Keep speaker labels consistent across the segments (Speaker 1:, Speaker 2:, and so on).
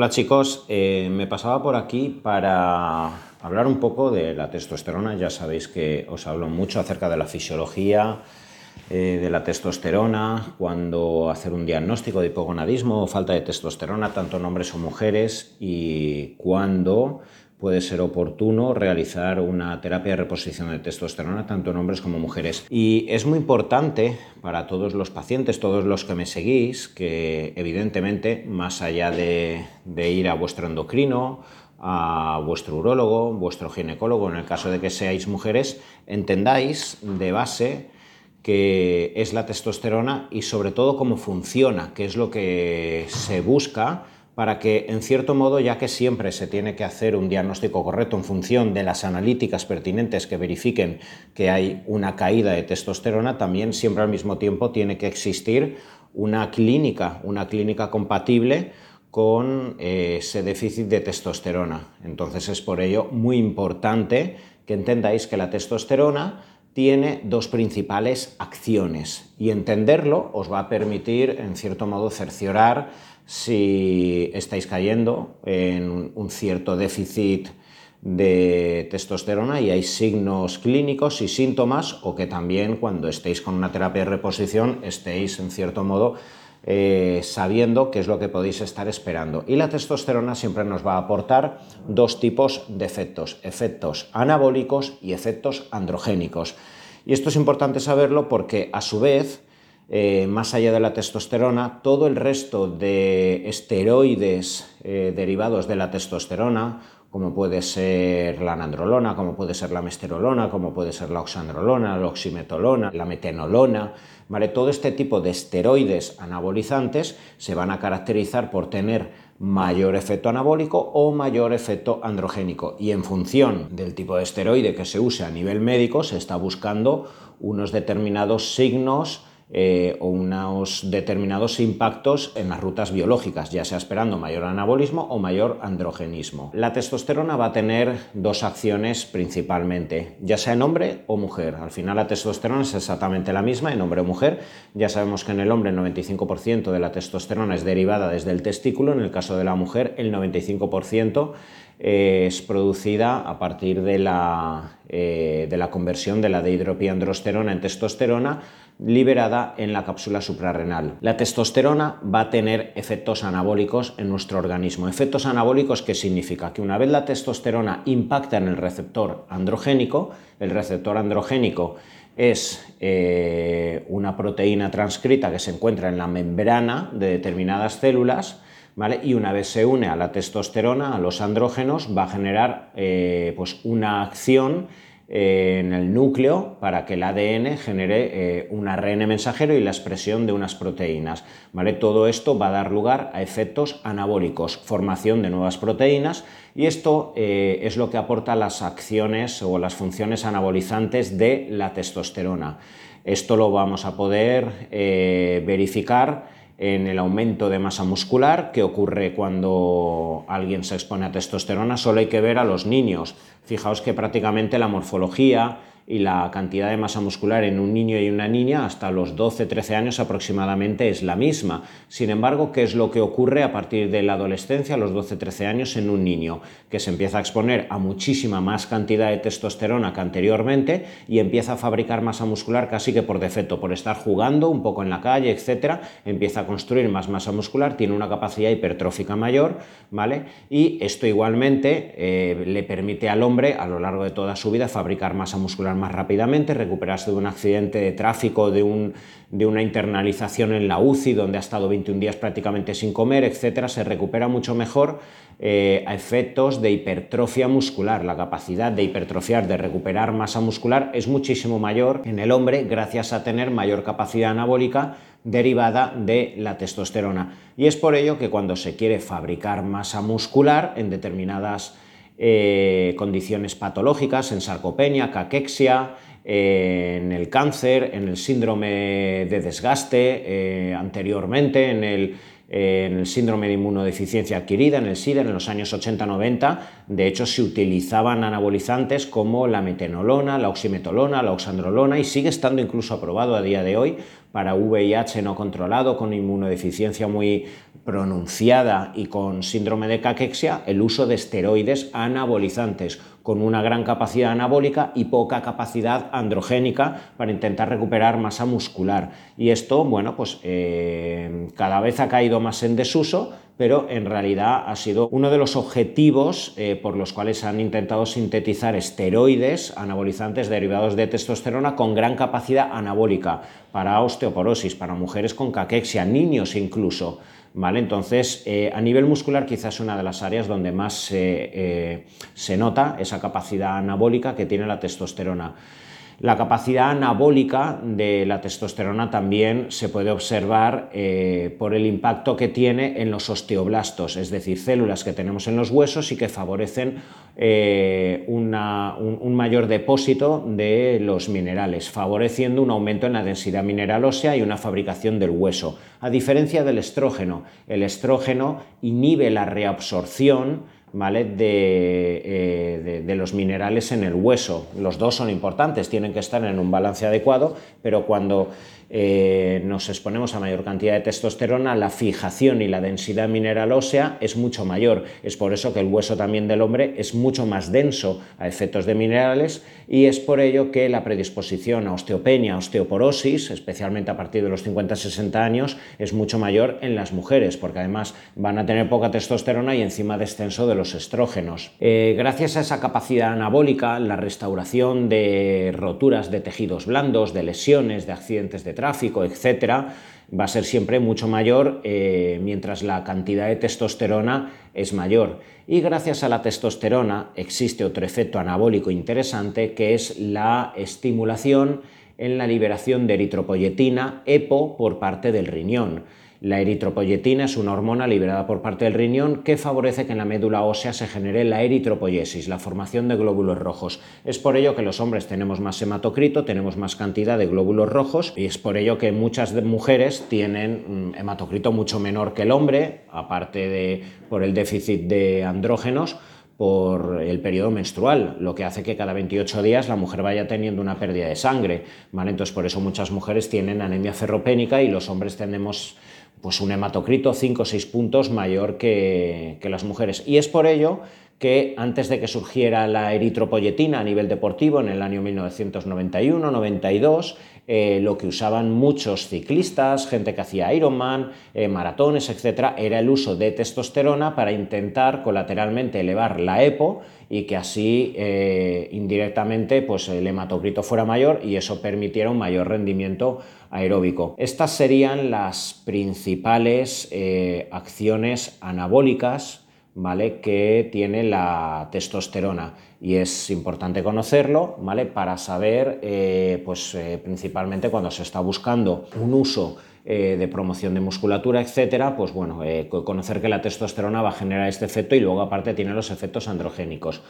Speaker 1: Hola chicos, eh, me pasaba por aquí para hablar un poco de la testosterona. Ya sabéis que os hablo mucho acerca de la fisiología eh, de la testosterona, cuando hacer un diagnóstico de hipogonadismo o falta de testosterona, tanto en hombres o mujeres, y cuándo puede ser oportuno realizar una terapia de reposición de testosterona tanto en hombres como mujeres. Y es muy importante para todos los pacientes, todos los que me seguís, que evidentemente, más allá de, ir a vuestro endocrino, a vuestro urólogo, vuestro ginecólogo, en el caso de que seáis mujeres, entendáis de base qué es la testosterona y sobre todo cómo funciona, qué es lo que se busca para que, en cierto modo, ya que siempre se tiene que hacer un diagnóstico correcto en función de las analíticas pertinentes que verifiquen que hay una caída de testosterona, también siempre al mismo tiempo tiene que existir una clínica, una clínica compatible con eh, ese déficit de testosterona. Entonces es por ello muy importante que entendáis que la testosterona tiene dos principales acciones y entenderlo os va a permitir, en cierto modo, cerciorar si estáis cayendo en un cierto déficit de testosterona y hay signos clínicos y síntomas o que también cuando estéis con una terapia de reposición estéis en cierto modo eh, sabiendo qué es lo que podéis estar esperando. Y la testosterona siempre nos va a aportar dos tipos de efectos, efectos anabólicos y efectos androgénicos. Y esto es importante saberlo porque a su vez eh, más allá de la testosterona, todo el resto de esteroides eh, derivados de la testosterona, como puede ser la nandrolona, como puede ser la mesterolona, como puede ser la oxandrolona, la oximetolona, la metenolona, ¿vale? todo este tipo de esteroides anabolizantes se van a caracterizar por tener mayor efecto anabólico o mayor efecto androgénico. Y en función del tipo de esteroide que se use a nivel médico, se está buscando unos determinados signos eh, o unos determinados impactos en las rutas biológicas, ya sea esperando mayor anabolismo o mayor androgenismo. La testosterona va a tener dos acciones principalmente, ya sea en hombre o mujer. Al final la testosterona es exactamente la misma en hombre o mujer. Ya sabemos que en el hombre el 95% de la testosterona es derivada desde el testículo, en el caso de la mujer el 95% es producida a partir de la, eh, de la conversión de la dehidropiandrosterona en testosterona liberada en la cápsula suprarrenal. La testosterona va a tener efectos anabólicos en nuestro organismo. Efectos anabólicos que significa que una vez la testosterona impacta en el receptor androgénico, el receptor androgénico es eh, una proteína transcrita que se encuentra en la membrana de determinadas células, ¿Vale? y una vez se une a la testosterona, a los andrógenos, va a generar eh, pues una acción en el núcleo para que el ADN genere eh, un ARN mensajero y la expresión de unas proteínas. ¿vale? Todo esto va a dar lugar a efectos anabólicos, formación de nuevas proteínas y esto eh, es lo que aporta las acciones o las funciones anabolizantes de la testosterona. Esto lo vamos a poder eh, verificar en el aumento de masa muscular que ocurre cuando alguien se expone a testosterona. Solo hay que ver a los niños. Fijaos que prácticamente la morfología y la cantidad de masa muscular en un niño y una niña hasta los 12-13 años aproximadamente es la misma. Sin embargo, ¿qué es lo que ocurre a partir de la adolescencia, a los 12-13 años en un niño? Que se empieza a exponer a muchísima más cantidad de testosterona que anteriormente y empieza a fabricar masa muscular casi que por defecto, por estar jugando un poco en la calle, etcétera, empieza a construir más masa muscular, tiene una capacidad hipertrófica mayor, ¿vale? Y esto igualmente eh, le permite al hombre a lo largo de toda su vida fabricar masa muscular más rápidamente, recuperarse de un accidente de tráfico, de, una internalización en la UCI, donde ha estado 21 días prácticamente sin comer, etcétera, se recupera mucho mejor eh, a efectos de hipertrofia muscular. La capacidad de hipertrofiar, de recuperar masa muscular, es muchísimo mayor en el hombre gracias a tener mayor capacidad anabólica derivada de la testosterona. Y es por ello que cuando se quiere fabricar masa muscular en determinadas eh, condiciones patológicas, en sarcopenia, caquexia, en el cáncer, en el síndrome de desgaste eh, anteriormente, en el, en el, síndrome de inmunodeficiencia adquirida, en el SIDA, en los años 80-90. De hecho, se utilizaban anabolizantes como la metenolona, la oximetolona, la oxandrolona y sigue estando incluso aprobado a día de hoy para VIH no controlado, con inmunodeficiencia muy pronunciada y con síndrome de caquexia, el uso de esteroides anabolizantes con una gran capacidad anabólica y poca capacidad androgénica para intentar recuperar masa muscular. Y esto, bueno, pues eh, cada vez ha caído más en desuso, pero en realidad ha sido uno de los objetivos eh, por los cuales han intentado sintetizar esteroides anabolizantes derivados de testosterona con gran capacidad anabólica para osteoporosis, para mujeres con caquexia, niños incluso. ¿Vale? Entonces, eh, a nivel muscular quizás es una de las áreas donde más eh, se nota esa capacidad anabólica que tiene la testosterona. La capacidad anabólica de la testosterona también se puede observar eh, por el impacto que tiene en los osteoblastos, es decir, células que tenemos en los huesos y que favorecen eh, un, un, mayor depósito de los minerales, favoreciendo un aumento en la densidad mineral ósea y una fabricación del hueso. A diferencia del estrógeno, el estrógeno inhibe la reabsorción ¿vale? Eh, de, los minerales en el hueso. Los dos son importantes, tienen que estar en un balance adecuado, pero cuando eh, nos exponemos a mayor cantidad de testosterona, la fijación y la densidad mineral ósea es mucho mayor. Es por eso que el hueso también del hombre es mucho más denso a efectos de minerales y es por ello que la predisposición a osteopenia, osteoporosis, especialmente a partir de los 50-60 años, es mucho mayor en las mujeres, porque además van a tener poca testosterona y encima descenso de los estrógenos. Eh, gracias a esa capacidad anabólica, la restauración de roturas de tejidos blandos, de lesiones, de accidentes de tráfico, etcétera, va a ser siempre mucho mayor eh, mientras la cantidad de testosterona es mayor. Y gracias a la testosterona existe otro efecto anabólico interesante que es la estimulación en la liberación de eritropoyetina, EPO, por parte del riñón. La eritropoyetina es una hormona liberada por parte del riñón que favorece que en la médula ósea se genere la eritropoyesis, la formación de glóbulos rojos. Es por ello que los hombres tenemos más hematocrito, tenemos más cantidad de glóbulos rojos y es por ello que muchas mujeres tienen mm, hematocrito mucho menor que el hombre, aparte de por el déficit de andrógenos por el periodo menstrual, lo que hace que cada 28 días la mujer vaya teniendo una pérdida de sangre. Entonces, por eso muchas mujeres tienen anemia ferropénica y los hombres tenemos pues un hematocrito 5 o 6 puntos mayor que, las mujeres. Y es por ello que antes de que surgiera la eritropoyetina a nivel deportivo en el año 1991-92, eh, lo que usaban muchos ciclistas, gente que hacía Ironman, eh, maratones, etc., era el uso de testosterona para intentar colateralmente elevar la EPO y que así eh, indirectamente pues, el hematocrito fuera mayor y eso permitiera un mayor rendimiento aeróbico. Estas serían las principales acciones anabólicas ¿vale? que tiene la testosterona y es importante conocerlo ¿vale? para saber eh, pues, eh, principalmente cuando se está buscando un uso eh, de promoción de musculatura, etcétera, pues bueno, conocer que la testosterona va a generar este efecto y luego aparte tiene los efectos androgénicos.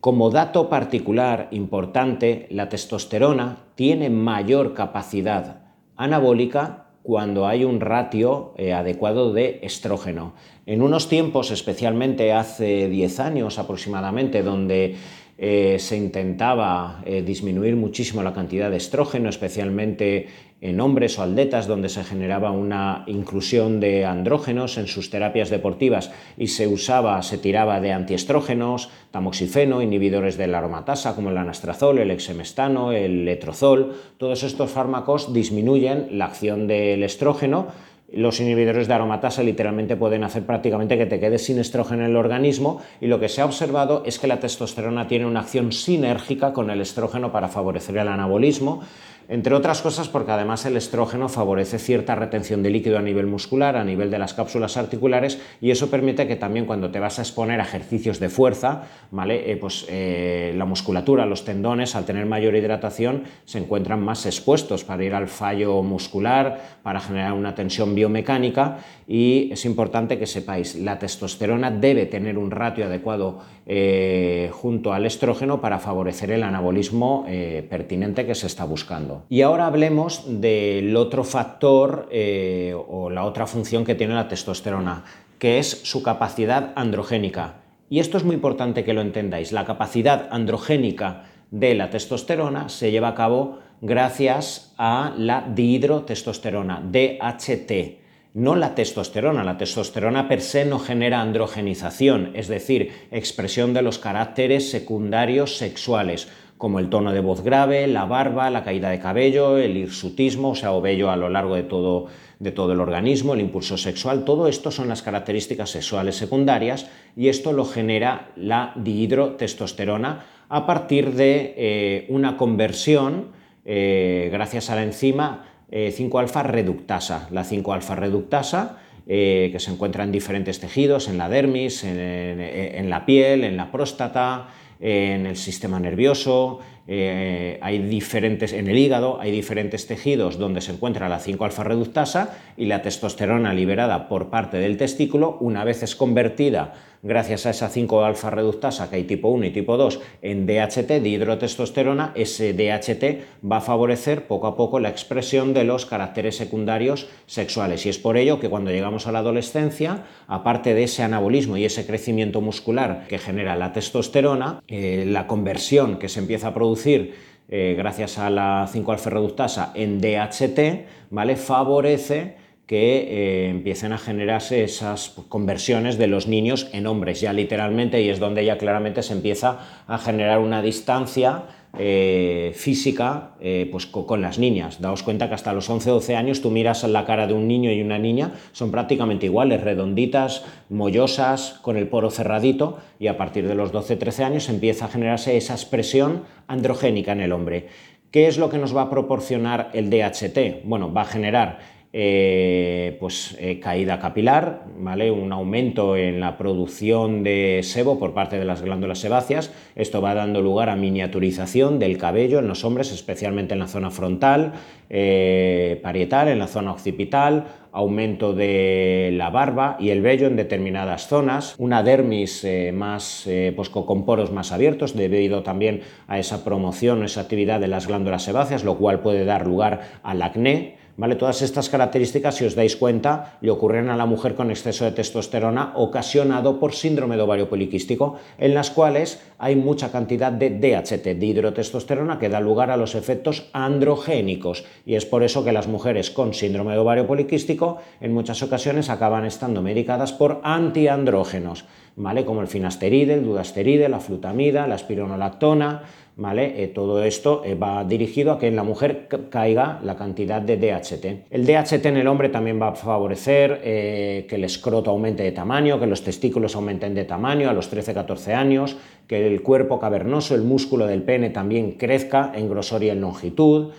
Speaker 1: Como dato particular importante, la testosterona tiene mayor capacidad anabólica cuando hay un ratio eh, adecuado de estrógeno. En unos tiempos, especialmente hace 10 años aproximadamente, donde eh, se intentaba eh, disminuir muchísimo la cantidad de estrógeno, especialmente en hombres o atletas, donde se generaba una inclusión de andrógenos en sus terapias deportivas y se usaba, se tiraba de antiestrógenos, tamoxifeno, inhibidores de la aromatasa como el anastrazol, el exemestano, el letrozol. Todos estos fármacos disminuyen la acción del estrógeno los inhibidores de aromatasa literalmente pueden hacer prácticamente que te quedes sin estrógeno en el organismo y lo que se ha observado es que la testosterona tiene una acción sinérgica con el estrógeno para favorecer el anabolismo entre otras cosas porque además el estrógeno favorece cierta retención de líquido a nivel muscular, a nivel de las cápsulas articulares y eso permite que también cuando te vas a exponer a ejercicios de fuerza, ¿vale? Eh, pues eh, la musculatura, los tendones, al tener mayor hidratación, se encuentran más expuestos para ir al fallo muscular, para generar una tensión biomecánica y es importante que sepáis, la testosterona debe tener un ratio adecuado eh, junto al estrógeno para favorecer el anabolismo pertinente que se está buscando. Y ahora hablemos del otro factor eh, o la otra función que tiene la testosterona, que es su capacidad androgénica. Y esto es muy importante que lo entendáis. La capacidad androgénica de la testosterona se lleva a cabo gracias a la dihidrotestosterona, DHT no la testosterona. La testosterona per se no genera androgenización, es decir, expresión de los caracteres secundarios sexuales, como el tono de voz grave, la barba, la caída de cabello, el hirsutismo, o sea, vello a lo largo de todo, de todo el organismo, el impulso sexual, todo esto son las características sexuales secundarias y esto lo genera la dihidrotestosterona a partir de eh, una conversión eh, gracias a la enzima 5-alfa eh, reductasa. La 5-alfa reductasa, eh, que se encuentra en diferentes tejidos, en la dermis, en la piel, en la próstata, en el sistema nervioso, hay diferentes, en el hígado hay diferentes tejidos donde se encuentra la 5-alfa reductasa y la testosterona liberada por parte del testículo, una vez es convertida gracias a esa 5-alfa reductasa que hay tipo 1 y tipo 2 en DHT, dihidrotestosterona, ese DHT va a favorecer poco a poco la expresión de los caracteres secundarios sexuales. Y es por ello que cuando llegamos a la adolescencia, aparte de ese anabolismo y ese crecimiento muscular que genera la testosterona, eh, la conversión que se empieza a producir eh, gracias a la 5-alfa reductasa en DHT, ¿vale? favorece que eh, empiecen a generarse esas conversiones de los niños en hombres, ya literalmente, y es donde ya claramente se empieza a generar una distancia eh, física eh, pues, con las niñas. Daos cuenta que hasta los 11-12 años tú miras la cara de un niño y una niña, son prácticamente iguales, redonditas, mollosas, con el poro cerradito, y a partir de los 12-13 años empieza a generarse esa expresión androgénica en el hombre. ¿Qué es lo que nos va a proporcionar el DHT? Bueno, va a generar eh, pues, eh, caída capilar, un aumento en la producción de sebo por parte de las glándulas sebáceas. Esto va dando lugar a miniaturización del cabello en los hombres, especialmente en la zona frontal, eh, parietal, en la zona occipital, aumento de la barba y el vello en determinadas zonas, una dermis más, pues, con poros más abiertos debido también a esa promoción, esa actividad de las glándulas sebáceas, lo cual puede dar lugar al acné, Todas estas características, si os dais cuenta, le ocurren a la mujer con exceso de testosterona ocasionado por síndrome de ovario poliquístico, en las cuales hay mucha cantidad de DHT, de hidrotestosterona, que da lugar a los efectos androgénicos. Y es por eso que las mujeres con síndrome de ovario poliquístico en muchas ocasiones acaban estando medicadas por antiandrógenos, ¿vale? como el finasteride, el dudasteride, la flutamida, la espironolactona, ¿Vale? Eh, todo esto eh, va dirigido a que en la mujer caiga la cantidad de DHT. El DHT en el hombre también va a favorecer eh, que el escroto aumente de tamaño, que los testículos aumenten de tamaño a los 13-14 años, que el cuerpo cavernoso, el músculo del pene también crezca en grosor y en longitud.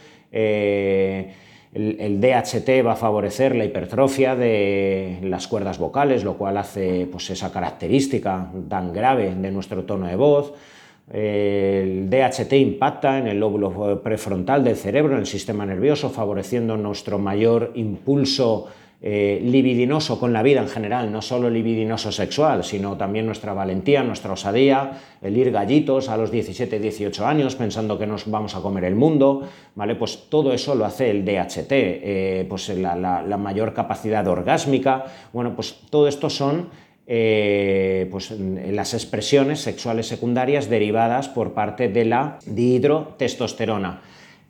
Speaker 1: El, DHT va a favorecer la hipertrofia de las cuerdas vocales, lo cual hace pues, esa característica tan grave de nuestro tono de voz. El DHT impacta en el lóbulo prefrontal del cerebro, en el sistema nervioso, favoreciendo nuestro mayor impulso eh, libidinoso con la vida en general, no solo libidinoso sexual, sino también nuestra valentía, nuestra osadía, el ir gallitos a los 17, 18 años pensando que nos vamos a comer el mundo, ¿vale? Pues todo eso lo hace el DHT, eh, pues la, mayor capacidad orgásmica, bueno, pues todo esto son eh, pues, las expresiones sexuales secundarias derivadas por parte de la dihidrotestosterona.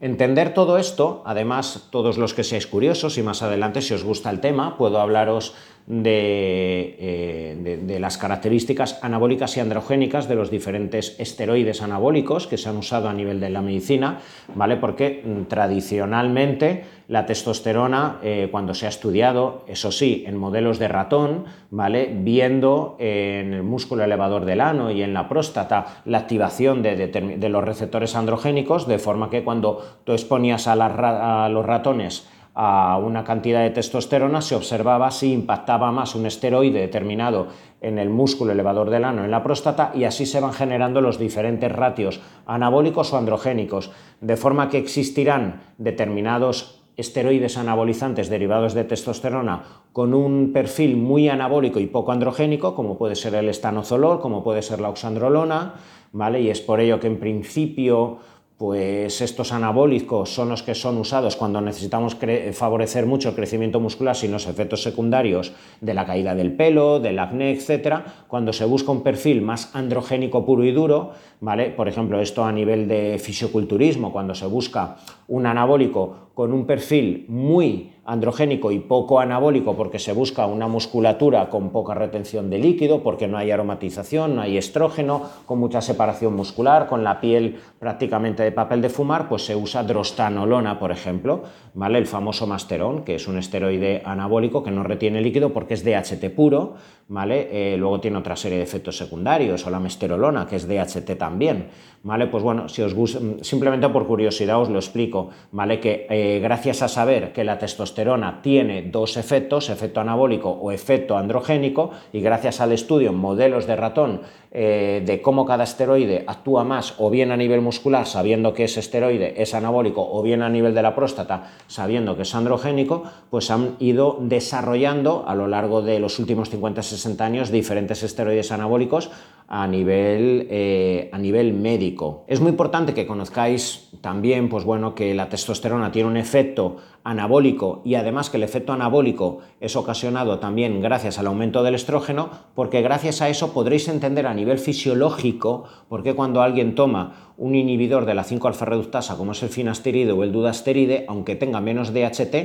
Speaker 1: Entender todo esto, además, todos los que seáis curiosos y más adelante, si os gusta el tema, puedo hablaros eh, de, las características anabólicas y androgénicas de los diferentes esteroides anabólicos que se han usado a nivel de la medicina, ¿vale? Porque mm, tradicionalmente la testosterona, eh, cuando se ha estudiado, eso sí, en modelos de ratón, ¿vale? Viendo en el músculo elevador del ano y en la próstata la activación de, los receptores androgénicos, de forma que cuando tú exponías a los ratones a una cantidad de testosterona, se observaba si impactaba más un esteroide determinado en el músculo elevador del ano, en la próstata, y así se van generando los diferentes ratios anabólicos o androgénicos, de forma que existirán determinados esteroides anabolizantes derivados de testosterona con un perfil muy anabólico y poco androgénico, como puede ser el estanozolol, como puede ser la oxandrolona, ¿vale? Y es por ello que en principio pues estos anabólicos son los que son usados cuando necesitamos favorecer mucho el crecimiento muscular sin los efectos secundarios de la caída del pelo, del acné, etc. Cuando se busca un perfil más androgénico puro y duro, ¿vale? Por ejemplo, esto a nivel de fisioculturismo, cuando se busca un anabólico con un perfil muy androgénico y poco anabólico porque se busca una musculatura con poca retención de líquido, porque no hay aromatización, no hay estrógeno, con mucha separación muscular, con la piel prácticamente de papel de fumar, pues se usa drostanolona, por ejemplo, ¿vale? El famoso masterón, que es un esteroide anabólico que no retiene líquido porque es DHT puro, ¿vale? Eh, luego tiene otra serie de efectos secundarios, o la mesterolona, que es DHT también, ¿vale? Pues bueno, si os gusta, simplemente por curiosidad os lo explico, ¿vale? Que eh, gracias a saber que la testosterona tiene dos efectos, efecto anabólico o efecto androgénico, y gracias al estudio en modelos de ratón eh, de cómo cada esteroide actúa más o bien a nivel muscular, sabiendo que ese esteroide es anabólico, o bien a nivel de la próstata, sabiendo que es androgénico, pues han ido desarrollando a lo largo de los últimos 50-60 años diferentes esteroides anabólicos a nivel, eh, a nivel médico. Es muy importante que conozcáis también pues bueno, que la testosterona tiene un efecto anabólico y además que el efecto anabólico es ocasionado también gracias al aumento del estrógeno, porque gracias a eso podréis entender a nivel fisiológico por qué cuando alguien toma un inhibidor de la 5-alfa reductasa como es el finasteride o el dudasteride, aunque tenga menos DHT,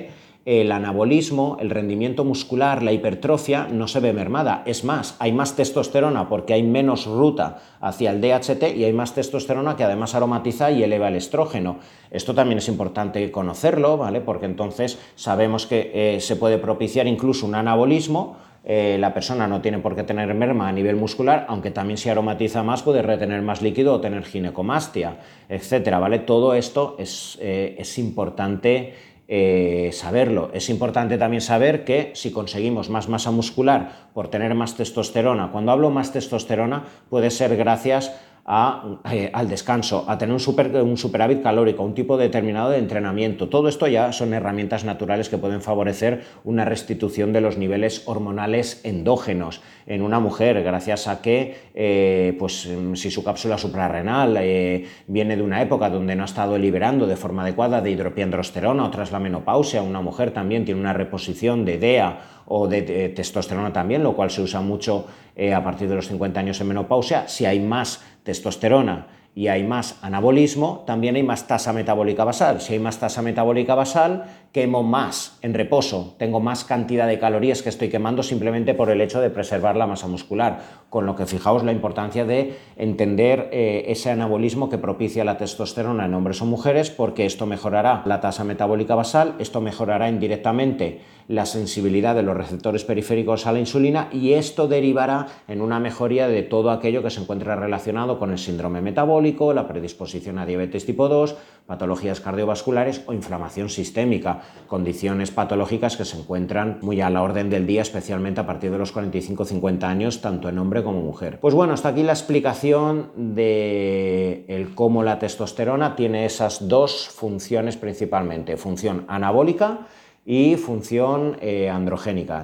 Speaker 1: el anabolismo, el rendimiento muscular, la hipertrofia no se ve mermada. Es más, hay más testosterona porque hay menos ruta hacia el DHT y hay más testosterona que además aromatiza y eleva el estrógeno. Esto también es importante conocerlo, ¿vale? Porque entonces sabemos que eh, se puede propiciar incluso un anabolismo. Eh, la persona no tiene por qué tener merma a nivel muscular, aunque también si aromatiza más puede retener más líquido o tener ginecomastia, etcétera, ¿vale? Todo esto es, eh, es importante eh, saberlo. Es importante también saber que si conseguimos más masa muscular por tener más testosterona, cuando hablo más testosterona puede ser gracias eh, al descanso, a tener un, super, superávit calórico, un tipo determinado de entrenamiento. Todo esto ya son herramientas naturales que pueden favorecer una restitución de los niveles hormonales endógenos en una mujer, gracias a que eh, pues, si su cápsula suprarrenal eh, viene de una época donde no ha estado liberando de forma adecuada de hidropiandrosterona o tras la menopausia, una mujer también tiene una reposición de DEA o de, testosterona también, lo cual se usa mucho a partir de los 50 años en menopausia. Si hay más testosterona y hay más anabolismo, también hay más tasa metabólica basal. Si hay más tasa metabólica basal, quemo más en reposo, tengo más cantidad de calorías que estoy quemando simplemente por el hecho de preservar la masa muscular. Con lo que fijaos la importancia de entender eh, ese anabolismo que propicia la testosterona en hombres o mujeres, porque esto mejorará la tasa metabólica basal, esto mejorará indirectamente la sensibilidad de los receptores periféricos a la insulina y esto derivará en una mejoría de todo aquello que se encuentra relacionado con el síndrome metabólico, la predisposición a diabetes tipo 2, patologías cardiovasculares o inflamación sistémica, condiciones patológicas que se encuentran muy a la orden del día, especialmente a partir de los 45-50 años, tanto en hombre como mujer. Pues bueno, hasta aquí la explicación de el cómo la testosterona tiene esas dos funciones principalmente, función anabólica y función eh, androgénica.